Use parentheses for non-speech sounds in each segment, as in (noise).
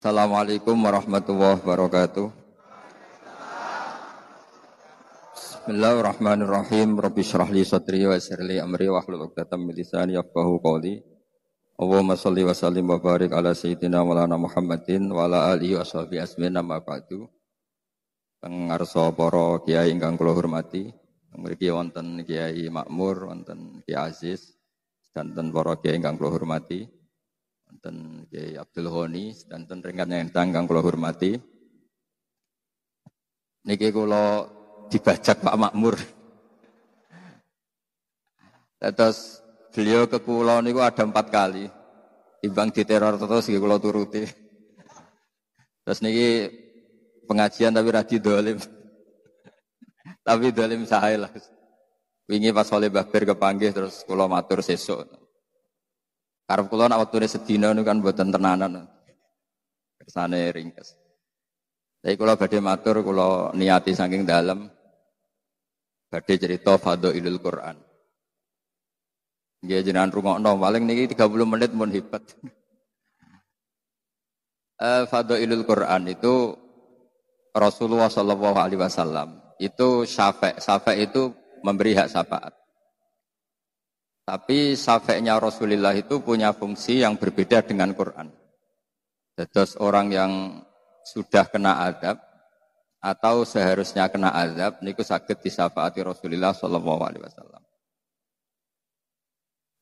Assalamualaikum warahmatullahi wabarakatuh. Bismillahirrahmanirrahim. Rabbi shrah li sadri wa yassir li amri wa hlul 'uqdatam min lisani yafqahu qawli. Allahumma shalli wa sallim wa barik ala sayyidina Maulana Muhammadin wa ala alihi wa sahbihi asmin amma ba'du. Pengarsa para kiai ingkang kula hormati, mriki wonten Kiai Makmur, wonten Kiai Aziz, dan para kiai ingkang kula hormati dan Kiai Abdul Ghani dan rekan yang tanggang kula hormati. Niki kula dibajak Pak Makmur. Terus beliau ke kula niku ada empat kali. Ibang diteror terus nggih kula turuti. Terus niki pengajian tapi radi dolim. tapi dolim saya lah. Wingi pas oleh Babir kepanggih terus kula matur sesuk. Karep kula nak wektune sedina niku kan mboten tenanan. Kersane ringkes. Tapi kula badhe matur kula niati saking dalam badhe cerita fadhailul Quran. Nggih jenengan rungokno paling niki 30 menit mun hebat. uh, (laughs) fadhailul Quran itu Rasulullah Shallallahu alaihi wasallam itu syafa' syafa' itu memberi hak syafaat. Tapi safeknya Rasulullah itu punya fungsi yang berbeda dengan Quran. Terus orang yang sudah kena adab atau seharusnya kena adab niku sakit disafaati Rasulullah Shallallahu alaihi wasallam.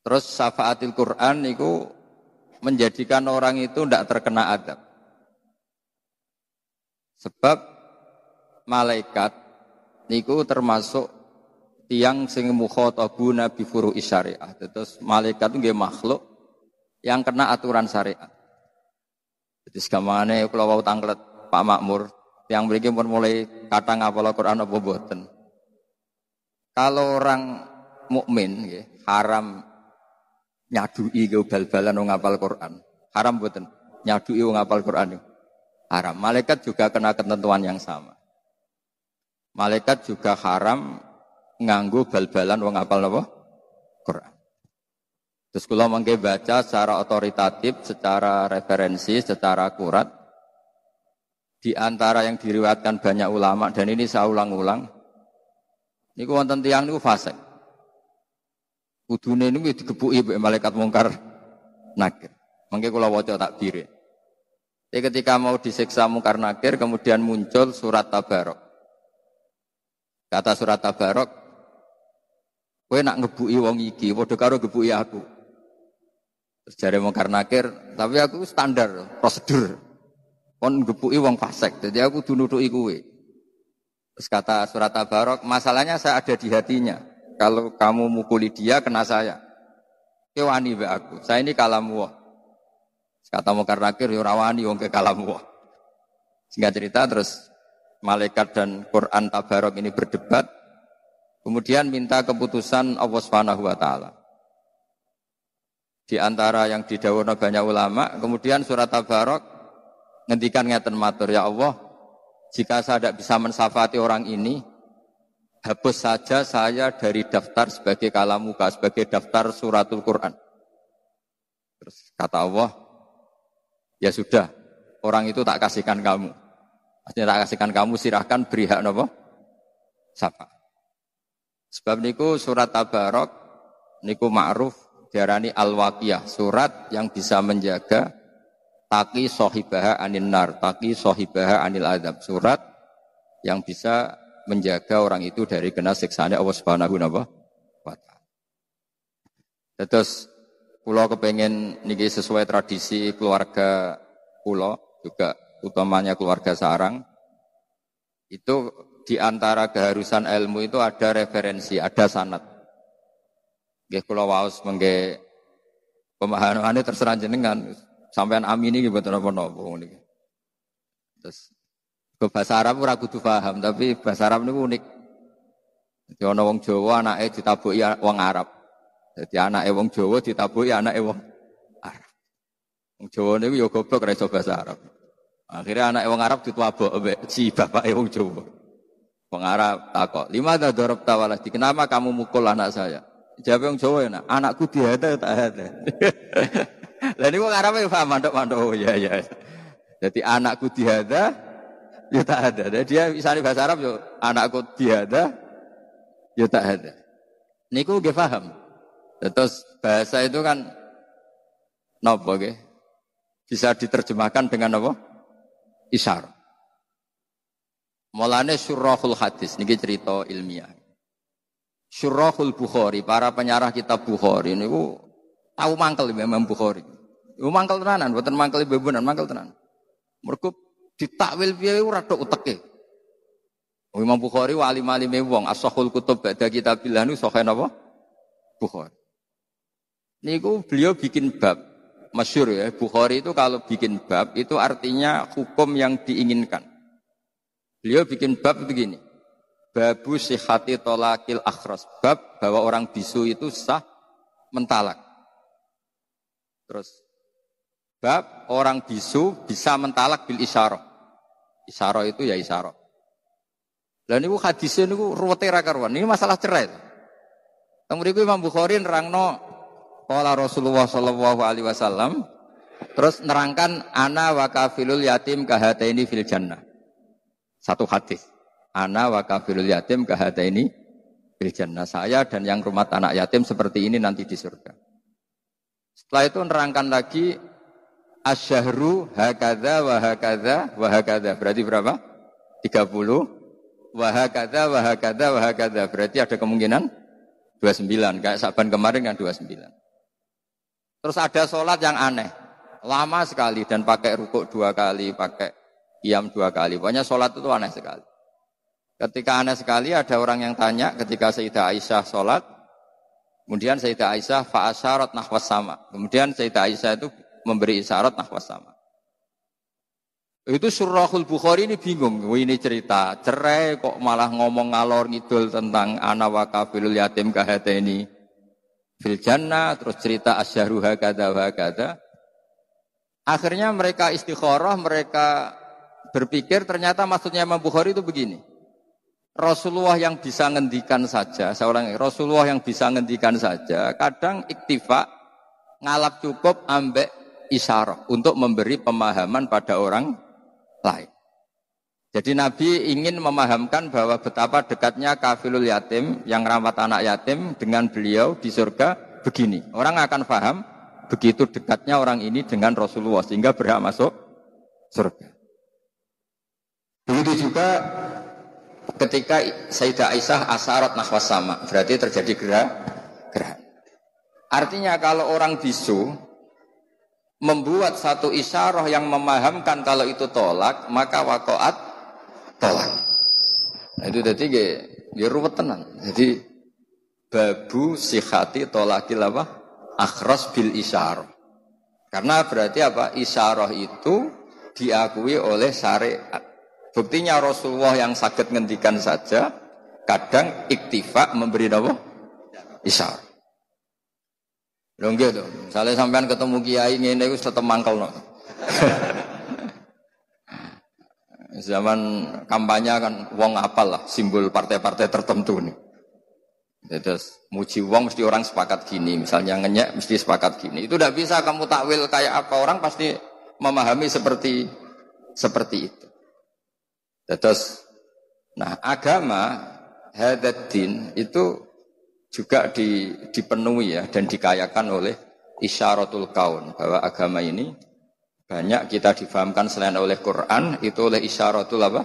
Terus syafaatil Quran niku menjadikan orang itu tidak terkena adab. Sebab malaikat niku termasuk tiang sing mukhatabuna bi furu'i syariah. Terus malaikat itu makhluk yang kena aturan syariat. Jadi segamane kalau wau tanglet Pak Makmur yang beri pun mulai kata ngapal Quran apa boten. Kalau orang mukmin ya, haram nyadui ke bal-balan ngapal Quran. Haram boten nyadui ngapal Quran. Haram. Malaikat juga kena ketentuan yang sama. Malaikat juga haram nganggu bal-balan wong apal napa? Quran. Terus kula mangke baca secara otoritatif, secara referensi, secara akurat di antara yang diriwayatkan banyak ulama dan ini saya ulang-ulang. Niku wonten tiyang niku fasik. Kudune niku digebuki malaikat mungkar nakir. Mangke kula waca takbir. Jadi ketika mau disiksa mungkar nakir kemudian muncul surat tabarok. Kata surat tabarok, Kowe nak ngebuki wong iki, padha karo ngebuki aku. Terus jare mungkar nakir, tapi aku standar, prosedur. Kon ngebuki wong fasik, jadi aku dunutuki kowe. Terus kata surat Tabarok, masalahnya saya ada di hatinya. Kalau kamu mukuli dia, kena saya. Kewani be aku. Saya ini kalamu wah. Kata mungkar nakir, yo rawani wong ke kalamu wah. Singkat cerita terus malaikat dan Quran Tabarok ini berdebat. Kemudian minta keputusan Allah Subhanahu wa taala. Di antara yang didawono banyak ulama, kemudian surat Tabarok ngendikan ngeten matur ya Allah, jika saya tidak bisa mensafati orang ini, hapus saja saya dari daftar sebagai kalamuka, sebagai daftar suratul Quran. Terus kata Allah, ya sudah, orang itu tak kasihkan kamu. Maksudnya tak kasihkan kamu, silahkan beri hak nopo. Sapa. Sebab niku surat Tabarok niku ma'ruf diarani al-waqiyah, surat yang bisa menjaga taki sohibaha anil nar, taki sohibaha anil adab. Surat yang bisa menjaga orang itu dari kena siksaan Allah Subhanahu wa taala. Terus pulau kepengen niki sesuai tradisi keluarga pulau juga utamanya keluarga sarang itu di antara keharusan ilmu itu ada referensi, ada sanat. Nggih kula waos mengke pemahamane terserah jenengan sampean amini nggih mboten napa-napa niki. Terus ke bahasa Arab ora kudu paham, tapi bahasa Arab niku unik. Jadi ana wong Jawa anake ditabuki wong Arab. Jadi anake wong Jawa ditabuki anake wong Arab. Wong Jawa niku ya goblok ora iso bahasa Arab. Akhirnya anak wong Arab mbek si bapak wong Jawa. Pengarap takok, lima dah dorop tawaladi. Kenapa kamu mukul anak saya? Jawab yang Jawa ya, anakku diada tak ada. Lalu (laughs) ini wong Arab ya paham mandok mandok. Oh iya iya. Jadi anakku dihada, ya tak ada. Jadi dia misalnya bahasa Arab, yo, anakku dihada, ya tak ada. Niku gak paham. Terus bahasa itu kan nopo ge? Bisa diterjemahkan dengan apa? Isyar. Mulane surahul hadis niki cerita ilmiah. Surahul Bukhari, para penyarah kitab Bukhari niku tahu mangkel Imam Bukhari. Iku mangkel tenanan, mboten mangkel bebunan, mangkel tenan. Mergo ditakwil piye ora tok uteke. Imam Bukhari wali mali wong as-sahul kutub ba'da kitabillah nu sahih napa? Bukhari. Niku beliau bikin bab masyur ya. Bukhari itu kalau bikin bab itu artinya hukum yang diinginkan. Beliau bikin bab begini. Babu sihati tolakil akhras. Bab bahwa orang bisu itu sah mentalak. Terus bab orang bisu bisa mentalak bil isyarah. Isyarah itu ya isyarah. Dan ini hadisnya ini ruwete karuan. Ini masalah cerai. Kemudian Imam Bukhari nerangno Kala Rasulullah Wasallam terus nerangkan ana wa kafilul yatim kahataini fil jannah. Satu hadis. Ana wa kafilul yatim kahataini fil jannah. Saya dan yang rumah anak yatim seperti ini nanti di surga. Setelah itu nerangkan lagi asyahru hakada wa hakada wa hakada. Berarti berapa? 30 wa hakada wa hakada wa hakada. Berarti ada kemungkinan 29. Kayak saban kemarin kan 29. Terus ada sholat yang aneh, lama sekali dan pakai rukuk dua kali, pakai iam dua kali. Pokoknya sholat itu aneh sekali. Ketika aneh sekali ada orang yang tanya ketika Sayyidah Aisyah sholat, kemudian Sayyidah Aisyah fa'asyarat nahwas sama. Kemudian Sayyidah Aisyah itu memberi isyarat nahwas sama. Itu surahul Bukhari ini bingung. ini cerita cerai kok malah ngomong ngalor ngidul tentang anak wakafilul yatim kahate ini fil jannah, terus cerita wa kada. Akhirnya mereka istikharah, mereka berpikir ternyata maksudnya Imam Bukhari itu begini. Rasulullah yang bisa ngendikan saja, seorang Rasulullah yang bisa ngendikan saja, kadang iktifa ngalap cukup ambek isyarah untuk memberi pemahaman pada orang lain. Jadi Nabi ingin memahamkan bahwa betapa dekatnya kafilul yatim yang rawat anak yatim dengan beliau di surga begini. Orang akan paham begitu dekatnya orang ini dengan Rasulullah sehingga berhak masuk surga. Begitu juga ketika Sayyidah Aisyah asarat nahwas sama, berarti terjadi gerah gerah. Artinya kalau orang bisu membuat satu isyarah yang memahamkan kalau itu tolak, maka wakoat tolak. Nah, itu jadi ya ruwet tenan. Jadi babu sihati tolakil apa? Akhras bil isyarah. Karena berarti apa? Isyarah itu diakui oleh syariat. Buktinya Rasulullah yang sakit ngendikan saja kadang iktifa memberi apa? Isyarah. Lho gitu. Misalnya sampean ketemu kiai ngene wis tetep mangkel no. (laughs) Zaman kampanye kan wong apal lah simbol partai-partai tertentu nih. Terus muji wong mesti orang sepakat gini, misalnya ngenyek mesti sepakat gini. Itu tidak bisa kamu takwil kayak apa orang pasti memahami seperti seperti itu. Terus, nah agama hadatin itu juga di, dipenuhi ya dan dikayakan oleh isyaratul kaun bahwa agama ini banyak kita difahamkan selain oleh Quran itu oleh isyaratul apa?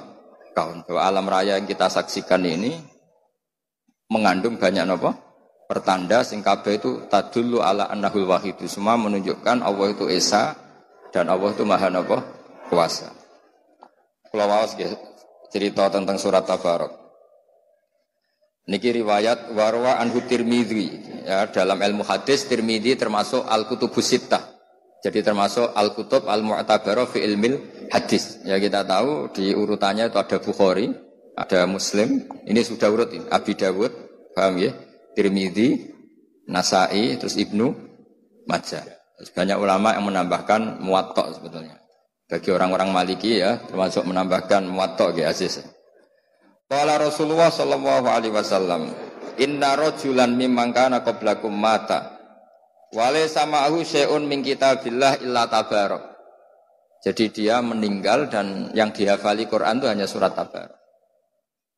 Kaun. Bahwa alam raya yang kita saksikan ini mengandung banyak apa? Pertanda sing itu tadullu ala annahul wahidu. Semua menunjukkan Allah itu esa dan Allah itu maha apa? Kuasa. Kalau cerita tentang surat Tabarok. Niki riwayat warwa anhu tirmidhi ya dalam ilmu hadis tirmidhi termasuk al kutubus sittah jadi termasuk Al-Kutub Al-Mu'tabarah fi ilmil hadis. Ya kita tahu di urutannya itu ada Bukhari, ada Muslim. Ini sudah urut ini. Abi Dawud, paham ya? Tirmidzi, Nasai, terus Ibnu Majah. Terus banyak ulama yang menambahkan muwatta sebetulnya. Bagi orang-orang Maliki ya, termasuk menambahkan muwatta ya Aziz. Qala Rasulullah sallallahu alaihi wasallam, "Inna rajulan mimman kana qablakum mata." Wale sama aku syai'un min kitabillah illa tabarok. Jadi dia meninggal dan yang dihafali Quran itu hanya surat tabarok.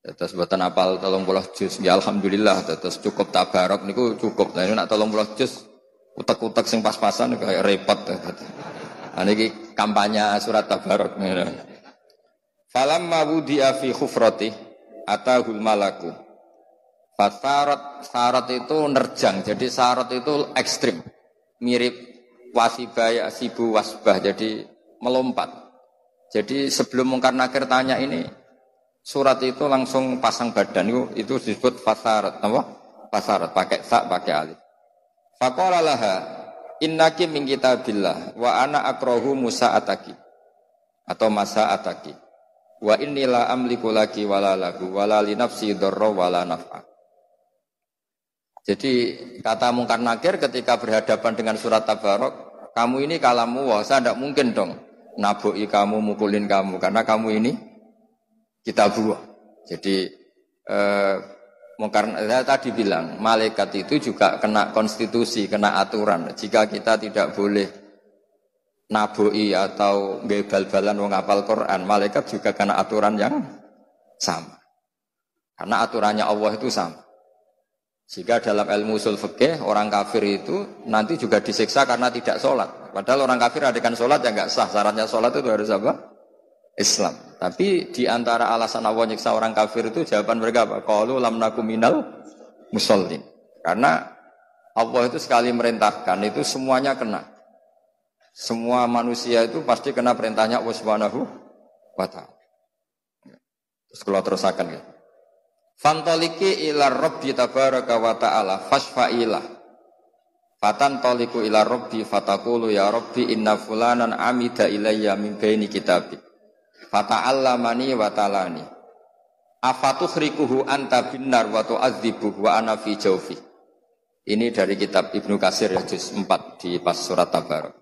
Terus buatan apal tolong pulau jus, ya alhamdulillah. Terus cukup tabarok niku cukup. Nah ini nak tolong pulau jus, utak-utak sing pas-pasan kayak repot. Nah, ini kampanye surat tabarok. Falam wudi'a fi khufrati atahul malaku. Fasarat sarat itu nerjang, jadi sarat itu ekstrim, mirip wasibaya sibu wasbah, jadi melompat. Jadi sebelum mungkar nakir tanya ini, surat itu langsung pasang badan itu, itu disebut fasarat, apa? Fasarat pakai sak pakai alif. Faqala laha innaki min kitabillah. Wa ana akrohu musa ataki. Atau masa ataki. Wa innila amliku laki wala lagu wala li nafsi dharra wala naf'a. Jadi kata mungkar nakir ketika berhadapan dengan surat tabarok, kamu ini kalamu wah saya tidak mungkin dong naboi kamu, mukulin kamu karena kamu ini kita buah. Jadi eh, saya tadi bilang malaikat itu juga kena konstitusi, kena aturan. Jika kita tidak boleh naboi atau gebal-balan wong apal Quran, malaikat juga kena aturan yang sama. Karena aturannya Allah itu sama. Jika dalam ilmu usul fikih orang kafir itu nanti juga disiksa karena tidak sholat. Padahal orang kafir adakan sholat yang nggak sah. Syaratnya sholat itu harus apa? Islam. Tapi di antara alasan Allah nyiksa orang kafir itu jawaban mereka apa? Kalau lam minal musallin. Karena Allah itu sekali merintahkan itu semuanya kena. Semua manusia itu pasti kena perintahnya Allah Subhanahu wa taala. Terus kalau terusakan ya. Fantoliki ila Rabbi tabaraka wa ta'ala fasfa'ilah. Fatan toliku ila Rabbi fatakulu ya Rabbi inna fulanan amida ilayya min baini kitabik. Fata'allamani wa talani. Afatuhrikuhu anta binnar wa tu'adzibuh wa ana fi jawfi. Ini dari kitab Ibnu Kasir ya juz 4 di pas surat Tabarok.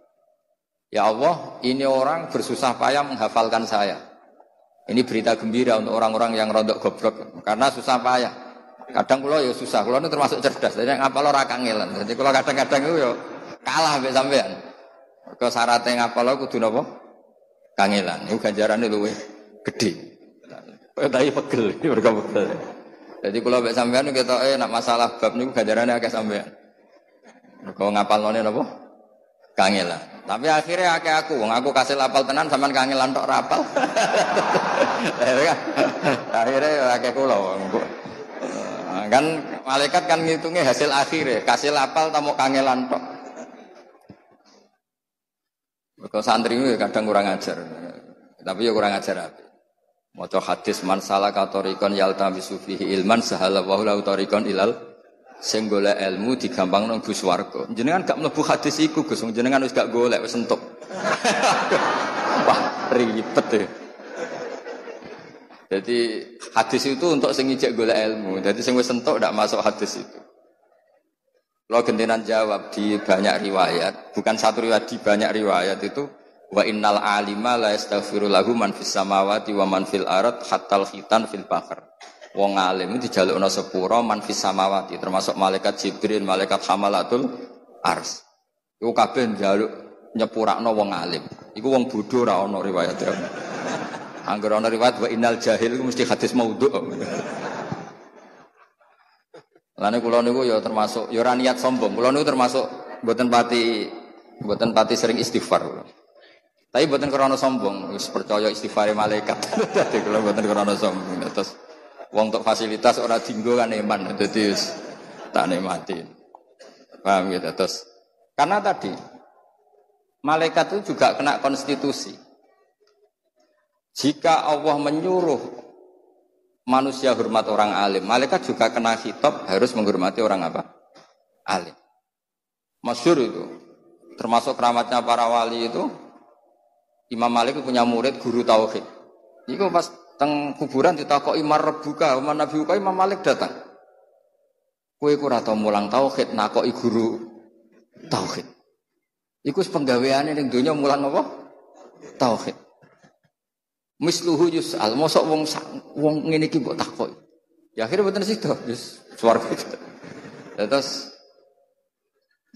Ya Allah, ini orang bersusah payah menghafalkan saya. Ini berita gembira untuk orang-orang yang rodok goblok karena susah payah. Kadang kulo ya susah, ini termasuk cerdas. Jadi ngapal ora kangelan. Jadi kulo kadang-kadang itu ya kalah mbek sampean. Ke syaratnya ngapal kudu napa? Kangelan. Iku ganjarane luwe gede. Tapi pegel, mereka pegel. Jadi kalau mbek sampean kita eh nak masalah bab niku ganjarane akeh sampean. Mergo ngapalone napa? Kangelan. Tapi akhirnya akeh aku, aku kasih lapal tenan sampean kangelan tok rapal. (laughs) akhirnya akeh kula nah, kan malaikat kan ngitungnya hasil akhir ya, kasih lapal tamu kangelan tok. Kau santri kadang kurang ajar, tapi ya kurang ajar apa. Mau hadis man salah katorikon yalta ilman sahala wahula utorikon ilal sing golek ilmu digampang nang Gus. Jenengan gak mlebu hadis iku Gus, jenengan wis gak golek wis. (laughs) Wah, ribet ya. Jadi hadis itu untuk sing ijek golek ilmu. Jadi sing wis entuk ndak masuk hadis itu. Lo gentenan jawab di banyak riwayat, bukan satu riwayat di banyak riwayat itu wa innal alima la yastaghfiru lahu man fis samawati wa man fil ard hatta khitan fil bahr. Wong alim itu dijalukno sepuro man fis samawati termasuk malaikat Jibril, malaikat Hamalatul Ars. Iku kabeh njaluk nyepurakno wong alim. Iku wong bodho ora ana riwayat. Angger ana riwayat wa innal jahil iku mesti hadis maudhu. Lane kula niku ya termasuk ya ora niat sombong. Kula niku termasuk mboten pati mboten pati sering istighfar. Tapi mboten krana sombong, wis percaya istighfar malaikat. (laughs) Dadi kula mboten krana sombong. Terus Wong untuk fasilitas orang dinggo kan iman, jadi tak nikmati. Paham gitu terus. Karena tadi malaikat itu juga kena konstitusi. Jika Allah menyuruh manusia hormat orang alim, malaikat juga kena hitop harus menghormati orang apa? Alim. Masyur itu. Termasuk keramatnya para wali itu Imam Malik punya murid guru tauhid. Itu pas Teng kuburan ditakoki marbuka, mana nabiuka Imam Malik datang. Kue ku tau mulang tauhid nakoki guru tauhid. Iku penggaweane ning donya mulang apa? Tauhid. Misluhu yus'al, mosok wong wong ngene iki mbok takoki. Ya akhirnya mboten sida, wis swarga. Terus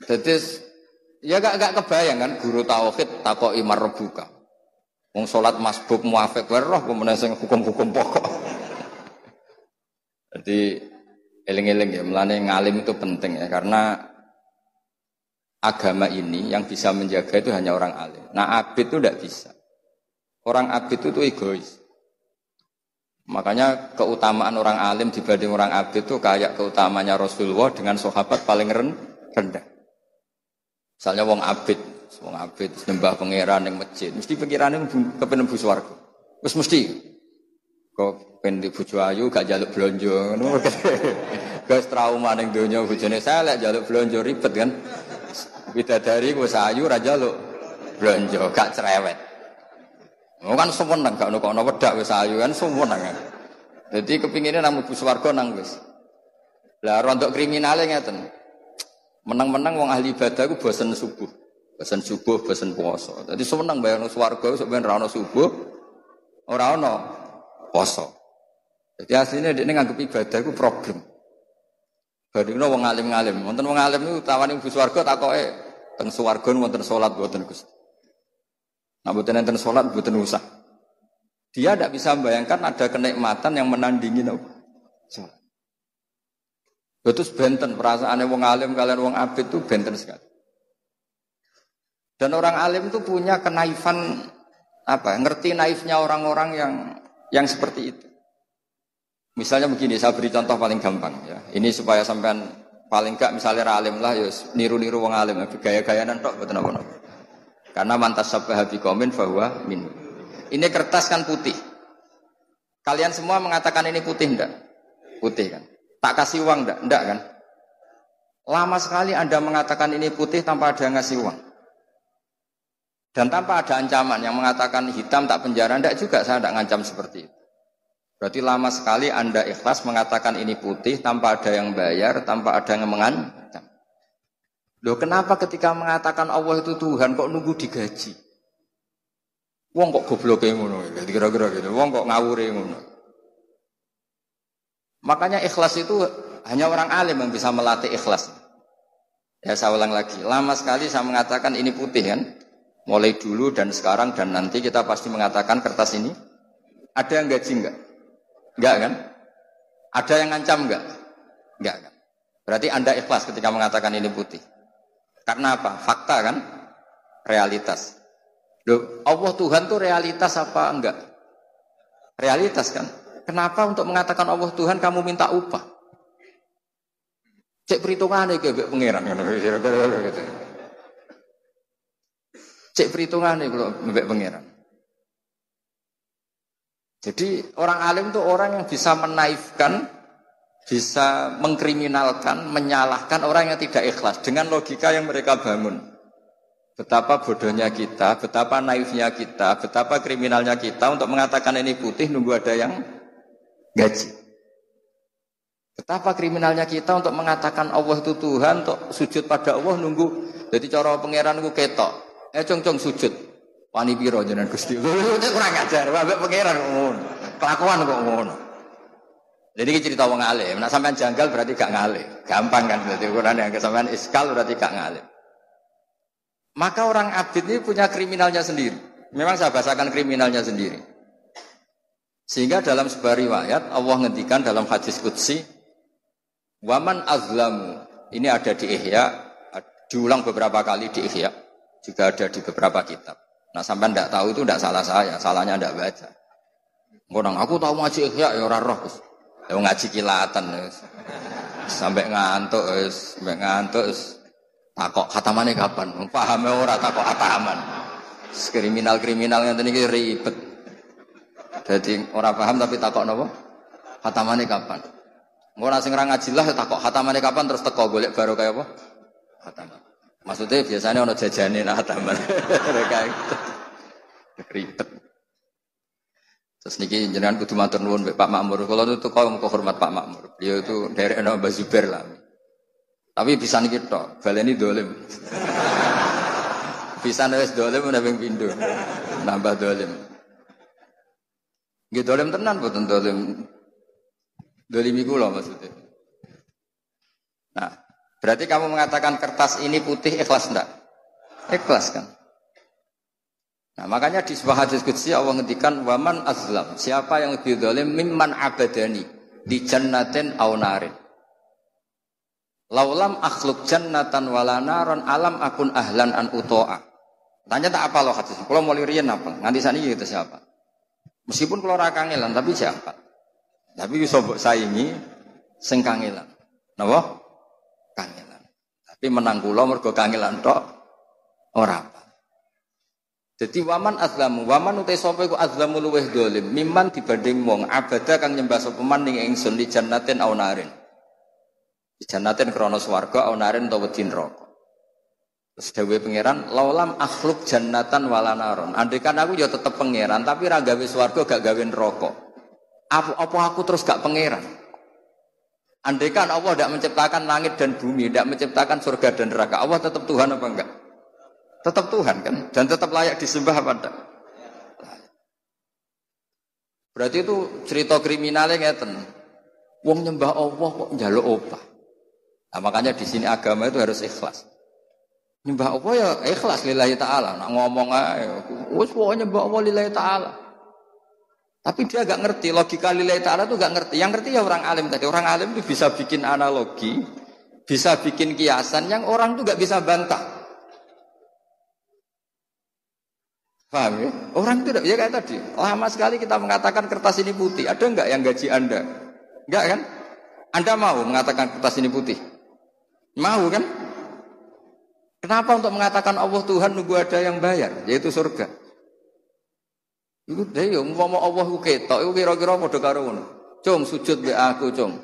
Terus ya gak gak kebayang kan guru tauhid takoki marbuka. Wong salat masbuk muafik wae roh sing hukum-hukum pokok. Jadi eling-eling ya, melane ngalim itu penting ya karena agama ini yang bisa menjaga itu hanya orang alim. Nah abid itu tidak bisa. Orang abid itu, egois. Makanya keutamaan orang alim dibanding orang abid itu kayak keutamanya Rasulullah dengan sahabat paling rendah. Misalnya wong abid, wong abid sembah pangeran yang masjid, mesti pikirannya kepen bu swarga. Wis mesti. Kok pen di bojo gak jaluk blonjo ngono. (laughs) Gas trauma ning donya bojone lek jaluk blonjo ribet kan. Bidadari wis ayu ra jaluk blonjo gak cerewet. Oh kan seneng gak ono kono wedak wis ayu kan seneng. Jadi kepinginnya nang mlebu swarga nang wis. Lah rontok kriminale ngeten. Menang-menang wong ahli ibadah ku bosen subuh. Bosen subuh, bosen puasa. Jadi seneng bayang swarga sampeyan ra ono subuh, ora ono poso. Jadi aslinya dia nganggep ibadah itu problem. Bandingno wong alim-alim, wonten wong alim niku tawani mlebu swarga takoke teng swarga wonten salat mboten Gus. Nah, mboten enten salat mboten usah. Dia tidak bisa membayangkan ada kenikmatan yang menandingi nopo. Salat. Terus benten perasaannya wong alim kalian wong abid itu benten sekali. Dan orang alim itu punya kenaifan apa? Ngerti naifnya orang-orang yang yang seperti itu. Misalnya begini, saya beri contoh paling gampang ya. Ini supaya sampean paling gak misalnya alim lah, ya niru-niru wong alim, gaya-gaya nantok betul apa Karena mantas sabah komen bahwa min. Ini kertas kan putih. Kalian semua mengatakan ini putih enggak? Putih kan. Tak kasih uang enggak? Enggak kan? Lama sekali Anda mengatakan ini putih tanpa ada yang ngasih uang. Dan tanpa ada ancaman yang mengatakan hitam tak penjara, tidak juga saya tidak ngancam seperti itu. Berarti lama sekali Anda ikhlas mengatakan ini putih tanpa ada yang bayar, tanpa ada yang mengancam. Loh kenapa ketika mengatakan Allah itu Tuhan kok nunggu digaji? Wong kok goblok ngono kira-kira gitu. Wong kok ngawur ngono. Makanya ikhlas itu hanya orang alim yang bisa melatih ikhlas. Ya saya ulang lagi, lama sekali saya mengatakan ini putih kan. Mulai dulu dan sekarang dan nanti kita pasti mengatakan kertas ini ada yang gaji enggak? Enggak kan? Ada yang ngancam enggak? Enggak kan? Berarti Anda ikhlas ketika mengatakan ini putih. Karena apa? Fakta kan? Realitas. Loh, Allah Tuhan tuh realitas apa enggak? Realitas kan? Kenapa untuk mengatakan Allah Tuhan kamu minta upah? Cek perhitungannya ke pangeran. Cek perhitungan nih kalau mbak pangeran. Jadi orang alim itu orang yang bisa menaifkan, bisa mengkriminalkan, menyalahkan orang yang tidak ikhlas dengan logika yang mereka bangun. Betapa bodohnya kita, betapa naifnya kita, betapa kriminalnya kita untuk mengatakan ini putih nunggu ada yang gaji. Betapa kriminalnya kita untuk mengatakan Allah itu Tuhan, untuk sujud pada Allah nunggu. Jadi cara pangeran itu ketok. Eh cong cong sujud. Wani piro jenengan Gusti. (laughs) Kurang ajar, wae pangeran ngono. Kelakuan kok ngono. Jadi ini cerita wong alim. Nak sampean janggal berarti gak ngalih. Gampang kan berarti ukuran yang sampean iskal berarti gak ngalih. Maka orang abid ini punya kriminalnya sendiri. Memang saya bahasakan kriminalnya sendiri. Sehingga dalam sebuah riwayat Allah ngendikan dalam hadis qudsi Waman azlamu. Ini ada di Ihya, diulang beberapa kali di Ihya. Juga ada di beberapa kitab. Nah sampai tidak tahu itu tidak salah saya, salahnya tidak baca. Orang aku tahu ngaji ikhya ya orang roh. Ya ngaji kilatan. Sampai ngantuk, sampai ngantuk. Takok khatamane kapan? Paham ora takok khataman. Kriminal-kriminal yang tadi ribet. Jadi orang paham tapi takok nopo? Khatamane kapan? Ora sing ora ngaji lah takok khatamane kapan terus teko golek baru kayak apa? Khataman. Maksudnya biasanya ono jajane nah taman. Mereka (laughs) itu ribet. Terus niki jenengan kudu matur nuwun Pak Makmur. Kalau itu kau mau hormat Pak Makmur. Beliau itu dari Eno Bazuber lah. Tapi bisa niki tok, baleni dolim. (laughs) bisa nulis dolim udah bing pindu. Nambah dolim. Gitu dolim tenan boten dolim. Dolim iku loh maksudnya. Nah, Berarti kamu mengatakan kertas ini putih ikhlas enggak? Ikhlas kan? Nah makanya di sebuah hadis kudsi Allah ngendikan waman azlam. Siapa yang lebih zalim mimman abadani di jannatin aunarin. Laulam akhluk jannatan walanaron alam akun ahlan an utoa. Tanya tak apa loh hadis. Kalau mau lirian apa? Nganti sana gitu siapa? Meskipun kalau rakangelan tapi siapa? Tapi bisa saingi sing kangelan. Napa? Kangelan. Tapi menang kula mergo kangelan tok ora apa. Jadi waman azlamu, waman utai sapa iku azlamu luweh dolim, miman dibanding wong abada kang nyembah sapa man ning ingsun di jannatin au narin. Di jannatin krana swarga au narin utawa neraka. Terus dawe pangeran, laulam akhluk jannatan walanaron. Andai kan aku ya tetep pangeran, tapi ra gawe swarga gak gawe neraka. Apa, apa aku terus gak pangeran? Andai kan Allah tidak menciptakan langit dan bumi, tidak menciptakan surga dan neraka, Allah tetap Tuhan apa enggak? Tetap Tuhan kan? Dan tetap layak disembah apa enggak? Berarti itu cerita kriminalnya ngeten. Wong nyembah Allah kok njaluk opah. Nah, makanya di sini agama itu harus ikhlas. Nyembah Allah ya ikhlas lillahi taala. Nak ngomong aja, wis nyembah Allah lillahi taala. Tapi dia gak ngerti logika lillahi taala itu gak ngerti. Yang ngerti ya orang alim tadi. Orang alim itu bisa bikin analogi, bisa bikin kiasan yang orang tuh gak bisa bantah. Paham ya? Orang itu ya kayak tadi. Lama sekali kita mengatakan kertas ini putih. Ada enggak yang gaji Anda? Enggak kan? Anda mau mengatakan kertas ini putih? Mau kan? Kenapa untuk mengatakan Allah Tuhan nunggu ada yang bayar? Yaitu surga. Iku deh yo mau Allah ku ketok iku kira-kira karo ngono. Cung sujud be aku, cung.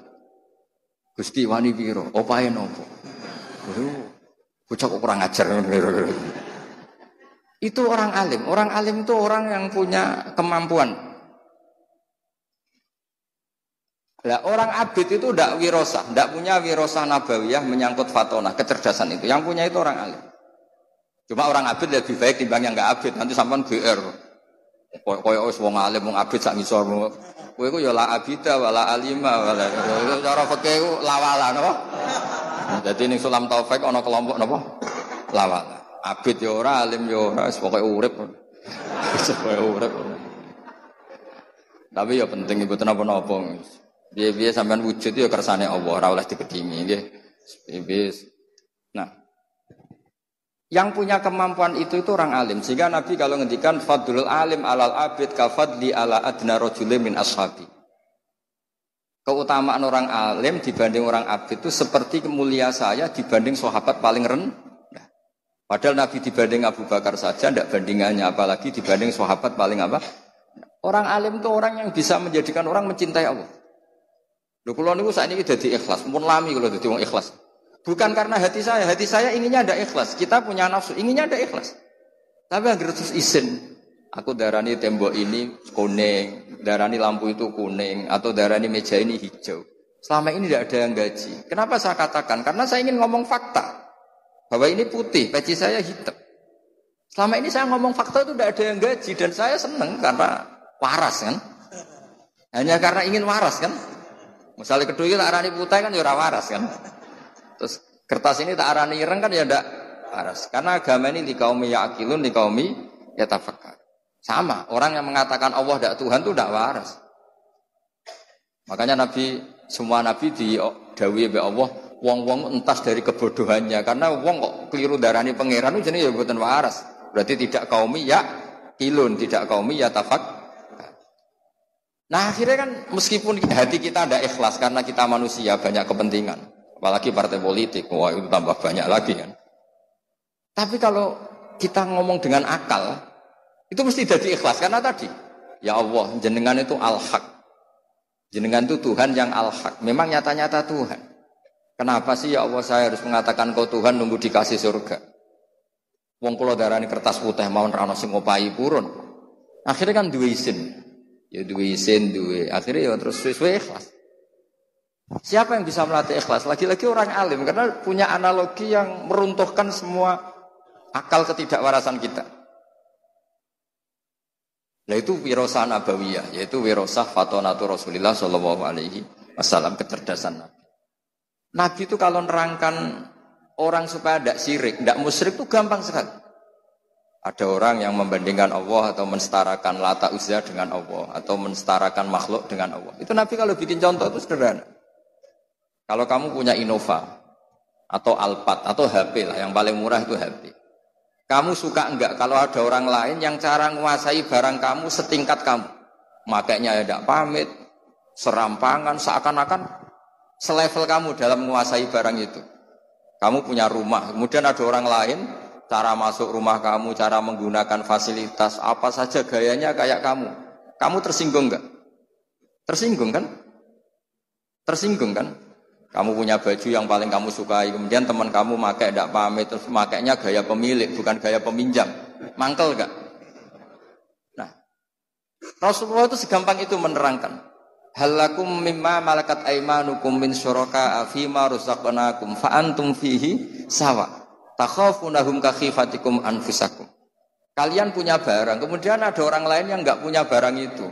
Gusti wani piro? Opahe nopo? Bocah kok kurang ajar ngono itu orang alim. Orang alim itu orang yang punya kemampuan. Nah, orang abid itu tidak wirosa, tidak punya wirosa nabawiyah menyangkut fatona, kecerdasan itu. Yang punya itu orang alim. Cuma orang abid lebih baik dibanding yang nggak abid. Nanti sampean GR. Koyo wis wong alim wong abid sak ngisor. Kowe iku ya la abida wala alima wala cara fikih ku lawala napa? Jadi ning Sulam Taufik ana kelompok napa? Lawala. Abid ya ora, alim ya ora, pokoke urip. Pokoke urip. Tapi ya penting ibu tenapa napa. Biaya-biaya sampean wujud ya kersane Allah, ora oleh dikedimi nggih. Nah, yang punya kemampuan itu itu orang alim. Sehingga Nabi kalau ngendikan fadlul alim alal abid kafadli ala adna rajulin min ashabi. Keutamaan orang alim dibanding orang abid itu seperti kemulia saya dibanding sahabat paling rendah. Padahal Nabi dibanding Abu Bakar saja tidak bandingannya, apalagi dibanding sahabat paling apa? Orang alim itu orang yang bisa menjadikan orang mencintai Allah. Lho kula niku ini jadi ikhlas, pun lami kalau jadi orang ikhlas. Bukan karena hati saya, hati saya inginnya ada ikhlas. Kita punya nafsu, inginnya ada ikhlas. Tapi agar terus izin. Aku darani tembok ini kuning, darani lampu itu kuning, atau darani meja ini hijau. Selama ini tidak ada yang gaji. Kenapa saya katakan? Karena saya ingin ngomong fakta. Bahwa ini putih, peci saya hitam. Selama ini saya ngomong fakta itu tidak ada yang gaji dan saya senang karena waras kan. Hanya karena ingin waras kan. Misalnya kedua tak arani putih kan ya waras kan. Terus kertas ini tak arani ireng kan ya tidak waras. Karena agama ini di kaum yakilun, di kaum ya. Sama, orang yang mengatakan Allah tidak Tuhan itu tidak waras. Makanya Nabi, semua Nabi di dawi Allah, wong-wong entas dari kebodohannya. Karena wong kok keliru darani pangeran itu ya buatan waras. Berarti tidak kaumi ya kilun tidak kaumi ya tafak. Nah akhirnya kan meskipun hati kita ada ikhlas karena kita manusia banyak kepentingan. Apalagi partai politik wah itu tambah banyak lagi kan. Tapi kalau kita ngomong dengan akal itu mesti jadi ikhlas. Karena tadi ya Allah jenengan itu al-haq. Jenengan itu Tuhan yang al-haq. Memang nyata-nyata Tuhan Kenapa sih ya Allah saya harus mengatakan kau Tuhan nunggu dikasih surga? Wong kula darani kertas putih mau rano sing ngopahi purun. Akhirnya kan duwe isin. Ya duwe isin, duwe. Akhirnya ya terus suwe ikhlas. Siapa yang bisa melatih ikhlas? Lagi-lagi orang alim karena punya analogi yang meruntuhkan semua akal ketidakwarasan kita. Nah itu wirosah nabawiyah, yaitu wirosah fatonatu Rasulullah Shallallahu Alaihi Wasallam kecerdasan Nabi. Nabi itu kalau nerangkan orang supaya tidak sirik, tidak musyrik itu gampang sekali. Ada orang yang membandingkan Allah atau mensetarakan lata uzza dengan Allah atau mensetarakan makhluk dengan Allah. Itu Nabi kalau bikin contoh itu sederhana. Kalau kamu punya Innova atau Alphard atau HP lah yang paling murah itu HP. Kamu suka enggak kalau ada orang lain yang cara menguasai barang kamu setingkat kamu? Makanya ya tidak pamit, serampangan, seakan-akan selevel kamu dalam menguasai barang itu. Kamu punya rumah, kemudian ada orang lain cara masuk rumah kamu, cara menggunakan fasilitas, apa saja gayanya kayak kamu. Kamu tersinggung nggak? Tersinggung kan? Tersinggung kan? Kamu punya baju yang paling kamu sukai, kemudian teman kamu pakai tidak pamit, terus makainya gaya pemilik, bukan gaya peminjam. Mangkel nggak? Nah, Rasulullah itu segampang itu menerangkan. Halakum mimma malakat aimanukum min syuraka afima rusaqnakum fa antum fihi sawa takhafunahum kakhifatikum anfusakum. Kalian punya barang, kemudian ada orang lain yang nggak punya barang itu.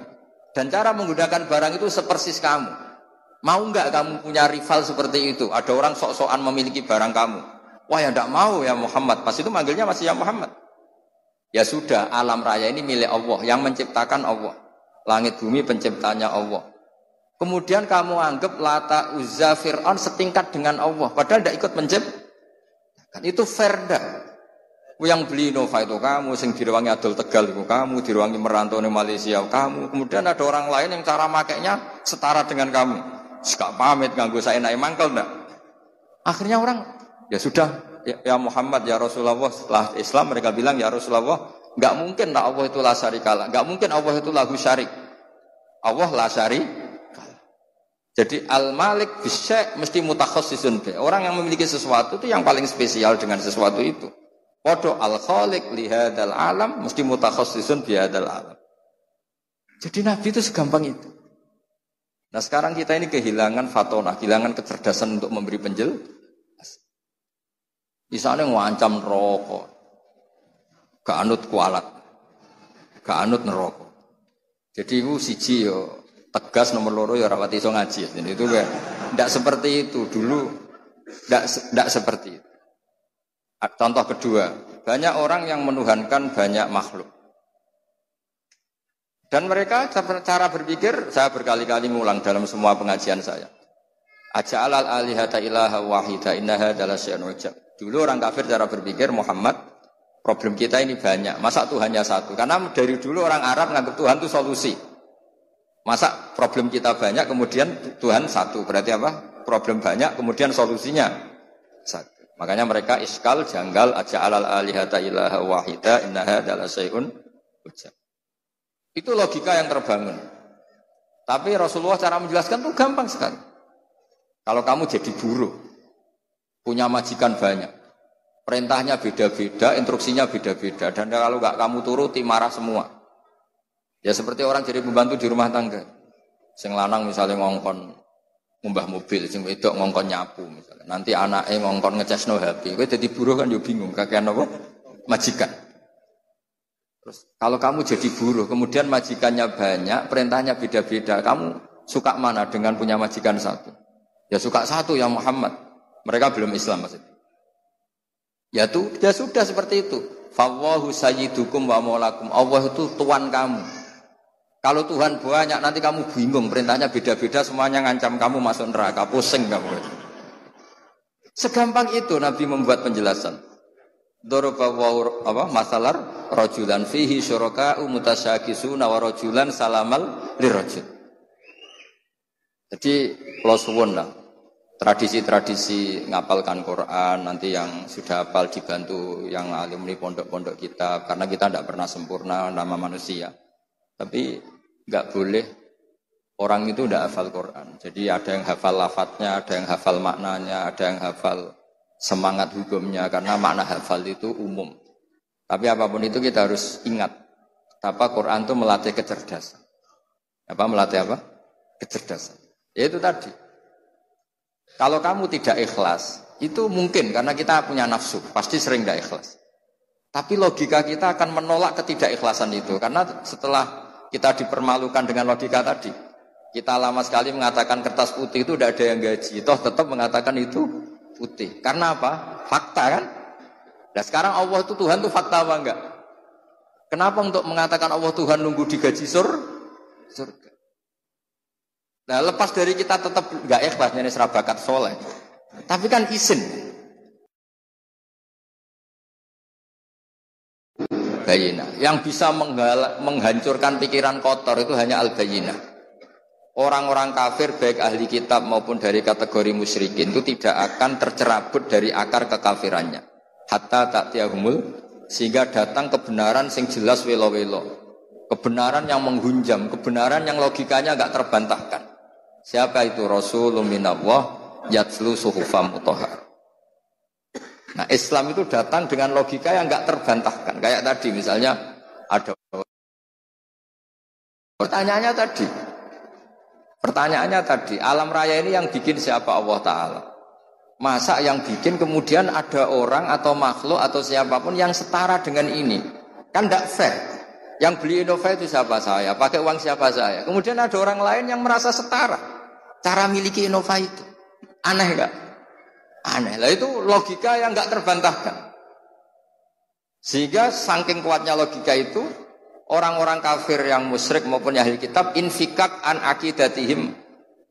Dan cara menggunakan barang itu sepersis kamu. Mau nggak kamu punya rival seperti itu? Ada orang sok-sokan memiliki barang kamu. Wah ya nggak mau ya Muhammad. Pas itu manggilnya masih ya Muhammad. Ya sudah, alam raya ini milik Allah. Yang menciptakan Allah. Langit bumi penciptanya Allah. Kemudian kamu anggap Lata Uzza Fir'aun setingkat dengan Allah. Padahal tidak ikut mencipt Kan itu fair dah. Yang beli Nova itu kamu, sing diruangi Adol Tegal itu kamu, diruangi merantau di Malaysia kamu. Kemudian ada orang lain yang cara makainya setara dengan kamu. Sekak pamit nganggu saya naik mangkel enggak? Akhirnya orang ya sudah ya, ya Muhammad ya Rasulullah setelah Islam mereka bilang ya Rasulullah nggak mungkin lah Allah itu la syarikalah, nggak mungkin Allah itu lagu syarik. Allah la syarik jadi al-malik bisa mesti mutakhasisun be. Orang yang memiliki sesuatu itu yang paling spesial dengan sesuatu itu. Podo al-khaliq lihadal alam mesti mutakhasisun bihadal alam. Jadi Nabi itu segampang itu. Nah sekarang kita ini kehilangan fatona, kehilangan kecerdasan untuk memberi penjel. Misalnya ngancam rokok, gak anut kualat, gak anut nerokok. Jadi ibu siji yo tegas nomor loro ya rawati iso ngaji. Jadi itu kan tidak seperti itu dulu, tidak tidak seperti itu. Contoh kedua, banyak orang yang menuhankan banyak makhluk. Dan mereka cara berpikir, saya berkali-kali ngulang dalam semua pengajian saya. Aja alal alihata ilaha wahida innaha adalah ujab. Dulu orang kafir cara berpikir Muhammad problem kita ini banyak. Masa Tuhannya satu? Karena dari dulu orang Arab menganggap Tuhan itu solusi. Masa problem kita banyak kemudian Tuhan satu berarti apa? Problem banyak kemudian solusinya satu. Makanya mereka iskal janggal aja alal alihata ilaha wahida innaha adalah sayun. Itu logika yang terbangun. Tapi Rasulullah cara menjelaskan itu gampang sekali. Kalau kamu jadi buruh, punya majikan banyak, perintahnya beda-beda, instruksinya beda-beda, dan kalau nggak kamu turuti marah semua. Ya seperti orang jadi pembantu di rumah tangga. Sing lanang misalnya ngongkon ngumbah mobil, sing wedok ngongkon nyapu misalnya. Nanti anaknya ngongkon ngeces no HP. Kowe jadi buruh kan yo bingung kakean apa? Majikan. Terus kalau kamu jadi buruh, kemudian majikannya banyak, perintahnya beda-beda, kamu suka mana dengan punya majikan satu? Ya suka satu ya Muhammad. Mereka belum Islam maksudnya. Ya tuh, ya sudah seperti itu. Fawahu sayyidukum wa maulakum. Allah itu tuan kamu. Kalau Tuhan banyak nanti kamu bingung perintahnya beda-beda semuanya ngancam kamu masuk neraka pusing kamu. Segampang itu Nabi membuat penjelasan. Doroba apa masalah rojulan fihi syuraka umutasyakisuna wa rojulan salamal lirojul. Jadi kalau lah tradisi-tradisi ngapalkan Quran nanti yang sudah hafal dibantu yang alumni pondok-pondok kita karena kita tidak pernah sempurna nama manusia. Tapi nggak boleh orang itu tidak hafal Quran. Jadi ada yang hafal lafadznya, ada yang hafal maknanya, ada yang hafal semangat hukumnya karena makna hafal itu umum. Tapi apa pun itu kita harus ingat. Apa Quran itu melatih kecerdasan. Apa melatih apa? Kecerdasan. Ya itu tadi. Kalau kamu tidak ikhlas, itu mungkin karena kita punya nafsu, pasti sering tidak ikhlas. Tapi logika kita akan menolak ketidakikhlasan itu karena setelah kita dipermalukan dengan logika tadi. Kita lama sekali mengatakan kertas putih itu tidak ada yang gaji. Toh tetap mengatakan itu putih. Karena apa? Fakta kan? Dan sekarang Allah itu Tuhan itu fakta apa enggak? Kenapa untuk mengatakan Allah Tuhan nunggu digaji sur? surga? Nah lepas dari kita tetap nggak ikhlas ini serabakat soleh, tapi kan izin. Bayina. Yang bisa menghancurkan pikiran kotor itu hanya al-bayina. Orang-orang kafir baik ahli kitab maupun dari kategori musyrikin itu tidak akan tercerabut dari akar kekafirannya. Hatta tak tiahumul sehingga datang kebenaran sing jelas welo-welo. Kebenaran yang menghunjam, kebenaran yang logikanya nggak terbantahkan. Siapa itu Rasulullah minallah yatslu suhufam mutahhar. Nah Islam itu datang dengan logika yang nggak terbantahkan. Kayak tadi misalnya ada pertanyaannya tadi. Pertanyaannya tadi, alam raya ini yang bikin siapa Allah Ta'ala? Masa yang bikin kemudian ada orang atau makhluk atau siapa pun yang setara dengan ini? Kan tidak fair. Yang beli Innova itu siapa saya? Pakai uang siapa saya? Kemudian ada orang lain yang merasa setara. Cara miliki Innova itu. Aneh gak? Aneh lah itu logika yang nggak terbantahkan. Sehingga saking kuatnya logika itu orang-orang kafir yang musyrik maupun ahli kitab infikak an akidatihim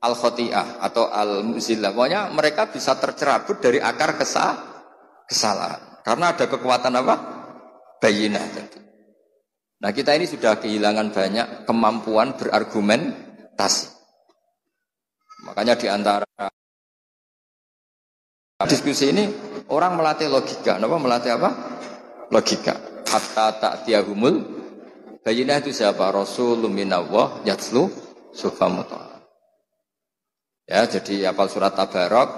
al khotiah atau al muzillah. Pokoknya mereka bisa tercerabut dari akar kesal kesalahan. Karena ada kekuatan apa? Bayinah tadi. Nah kita ini sudah kehilangan banyak kemampuan berargumentasi. Makanya di antara Diskusi ini orang melatih logika. Kenapa melatih apa? Logika. Hatta tak tiahumul. Bayinah itu siapa? Rasulullah minallah yatslu sufamuta. Ya, jadi apal surat tabarok,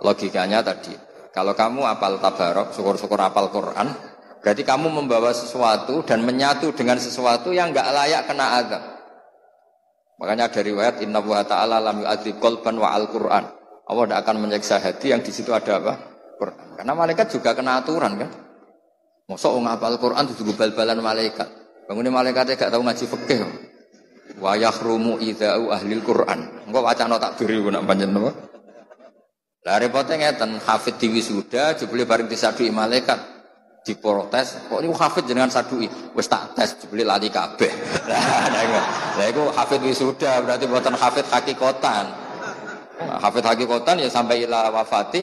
logikanya tadi. Kalau kamu apal tabarok, syukur-syukur apal Quran, berarti kamu membawa sesuatu dan menyatu dengan sesuatu yang nggak layak kena azab. Makanya dari riwayat Inna wa ta'ala lam yu'adzib qalban wa al-Quran. Allah tidak akan menyiksa hati yang di situ ada apa? Quran. Karena malaikat juga kena aturan kan. Masa orang ngapal Quran itu bal-balan malaikat. Bangunnya malaikat gak tahu ngaji fikih. Wa yahrumu idza'u ahli Quran. Engko wacana tak beri nak panjen napa? Lah repote ngeten, hafid di wisuda jebule bareng disadui malaikat diprotes kok ini hafid dengan sadui wis tak tes jebule lali kabeh (laughs) lah iku hafid wisuda berarti buatan hafid hakikatan Nah, Hafid hakikotan ya sampai ila wafati.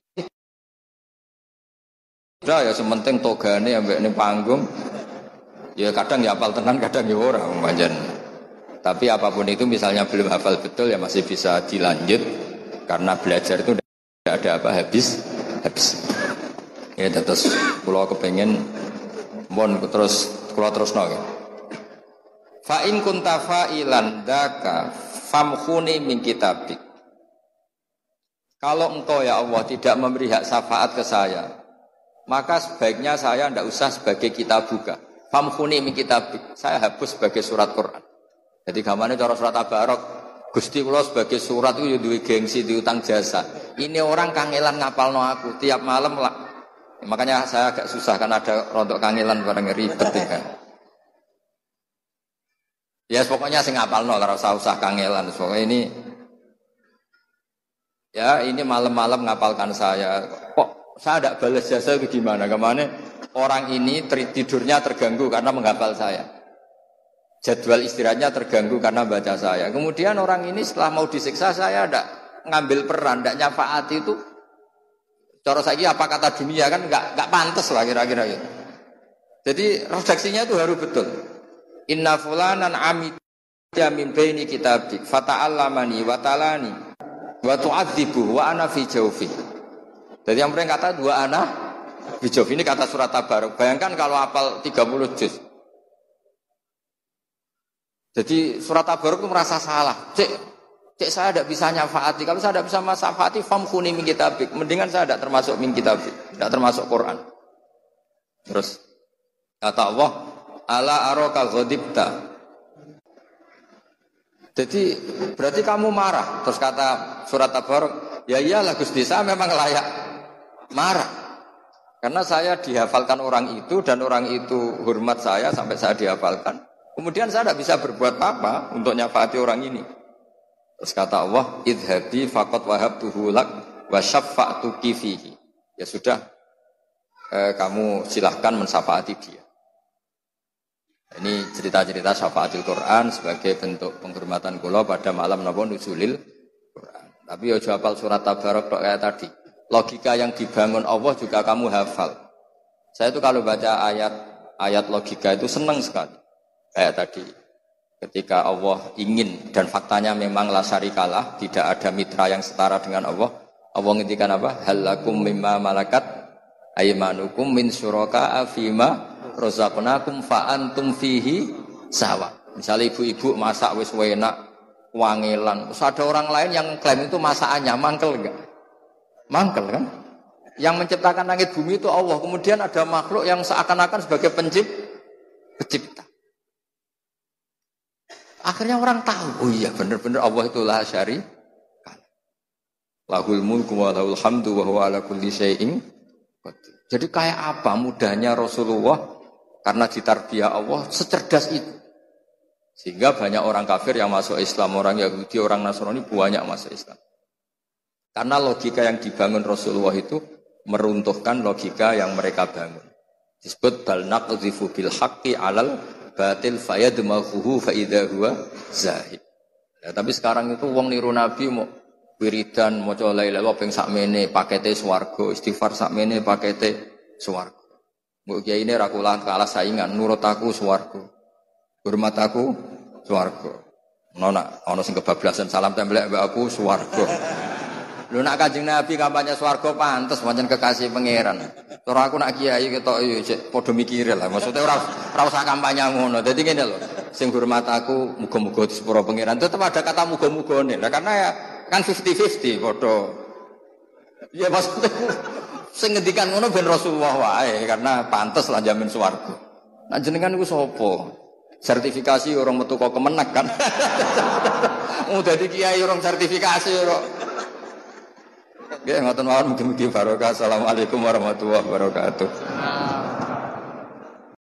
Udah ya sementing togane ambek ini panggung. Ya kadang ya hafal tenan, kadang ya orang. Tapi apa pun itu misalnya belum hafal betul ya masih bisa dilanjut karena belajar itu tidak ada apa habis habis. Ya terus kalau kepengen mon terus kalau terus nol. Fa in kunta fa'ilan daka famkhuni min kitabik. Kalau engkau ya Allah tidak memberi hak syafaat ke saya, maka sebaiknya saya tidak usah sebagai kita buka. Famhuni min kitabik. Saya hapus sebagai surat Quran. Jadi gamane cara surat Tabarok, Gusti kula sebagai surat itu duwe gengsi diutang jasa. Ini orang kangelan ngapalno aku tiap malam lah. Makanya saya agak susah kan ada rontok kangelan bareng ribet ya. Ya pokoknya sing ngapalno ora usah usah kangelan. Pokoknya ini Ya ini malam-malam ngapalkan saya. Kok saya tidak balas jasa itu gimana? Ke mana orang ini tidurnya terganggu karena menghafal saya. Jadwal istirahatnya terganggu karena baca saya. Kemudian orang ini setelah mau disiksa saya tidak ngambil peran, tidak nyafaat itu. Cara saya apa kata dunia kan nggak nggak pantas lah kira-kira gitu. Jadi redaksinya itu harus betul. Inna fulanan amit min baini kitabik fata'allamani wa talani Wa tu'adzibu wa ana fi jawfi. Jadi yang mereka kata dua anak fi jawfi ini kata surat Tabarok. Bayangkan kalau apal 30 juz. Jadi surat Tabarok itu merasa salah. Cek, cek saya tidak bisa nyafaati. Kalau saya tidak bisa fam famkuni min kitabik. Mendingan saya tidak termasuk min kitabik. Tidak termasuk Quran. Terus kata Allah, ala aroka ghodibta jadi berarti kamu marah. Terus kata surat Tabarok, ya iyalah Gusti saya memang layak marah. Karena saya dihafalkan orang itu dan orang itu hormat saya sampai saya dihafalkan. Kemudian saya tidak bisa berbuat apa untuk nyafati orang ini. Terus kata Allah, idhabi fakot wahab tuhulak wa syaffa'tu kifihi. Ya sudah, eh, kamu silahkan mensafati dia. Ini cerita-cerita syafaatul Quran sebagai bentuk penghormatan kula pada malam napa nuzulil Quran. Tapi yo hafal surat Tabarok kayak tadi. Logika yang dibangun Allah juga kamu hafal. Saya itu kalau baca ayat ayat logika itu senang sekali. Kayak tadi. Ketika Allah ingin dan faktanya memang lasari kalah, tidak ada mitra yang setara dengan Allah. Allah ngintikan apa? Halakum mimma malakat aimanukum min suraka afima rozaqnakum fa antum fihi sawa. Misalnya ibu-ibu masak wis enak, wangilan. Terus ada orang lain yang klaim itu masakannya mangkel enggak? Mangkel kan? Yang menciptakan langit bumi itu Allah. Kemudian ada makhluk yang seakan-akan sebagai pencipt, pencipta. Akhirnya orang tahu, oh iya benar-benar Allah itu lah syari. Lahul mulku wa lahul hamdu wa huwa ala kulli syai'in Jadi kayak apa mudahnya Rasulullah karena ditarbiyah Allah secerdas itu. Sehingga banyak orang kafir yang masuk Islam, orang Yahudi, orang Nasrani banyak masuk Islam. Karena logika yang dibangun Rasulullah itu meruntuhkan logika yang mereka bangun. Disebut bal naqdhifu bil haqqi alal batil fayadmaghuhu fa idza huwa zahid. Ya, tapi sekarang itu wong niru Nabi mau wiridan maca la ilaha illallah ping sakmene pakete swarga, istighfar sakmene pakete swarga. Mbok kiai ini rakulah kalah saingan, nurut aku swarga. Hormat aku swarga. Nona, ono sing kebablasan salam tembelek mbak aku swarga. Lu nak kajing Nabi kampanye swarga pantes pancen kekasih pangeran. Terus aku nak kiai ketok yo cek padha mikir lah. Maksudnya ora ora usah kampanye ngono. Dadi ngene lho. Sing hormat aku muga-muga di sepuro pangeran. Tetep ada kata muga-muga Lah karena ya kan 50-50 padha. Ya maksudnya Sing ngendikan ngono ben Rasulullah wae karena pantas lah jamin swarga. Nah jenengan iku sapa? Sertifikasi orang metu kok kemenak kan. (laughs) Oh dadi kiai orang sertifikasi ora. Nggih ngoten mawon mugi-mugi barokah. Assalamualaikum warahmatullahi wabarakatuh.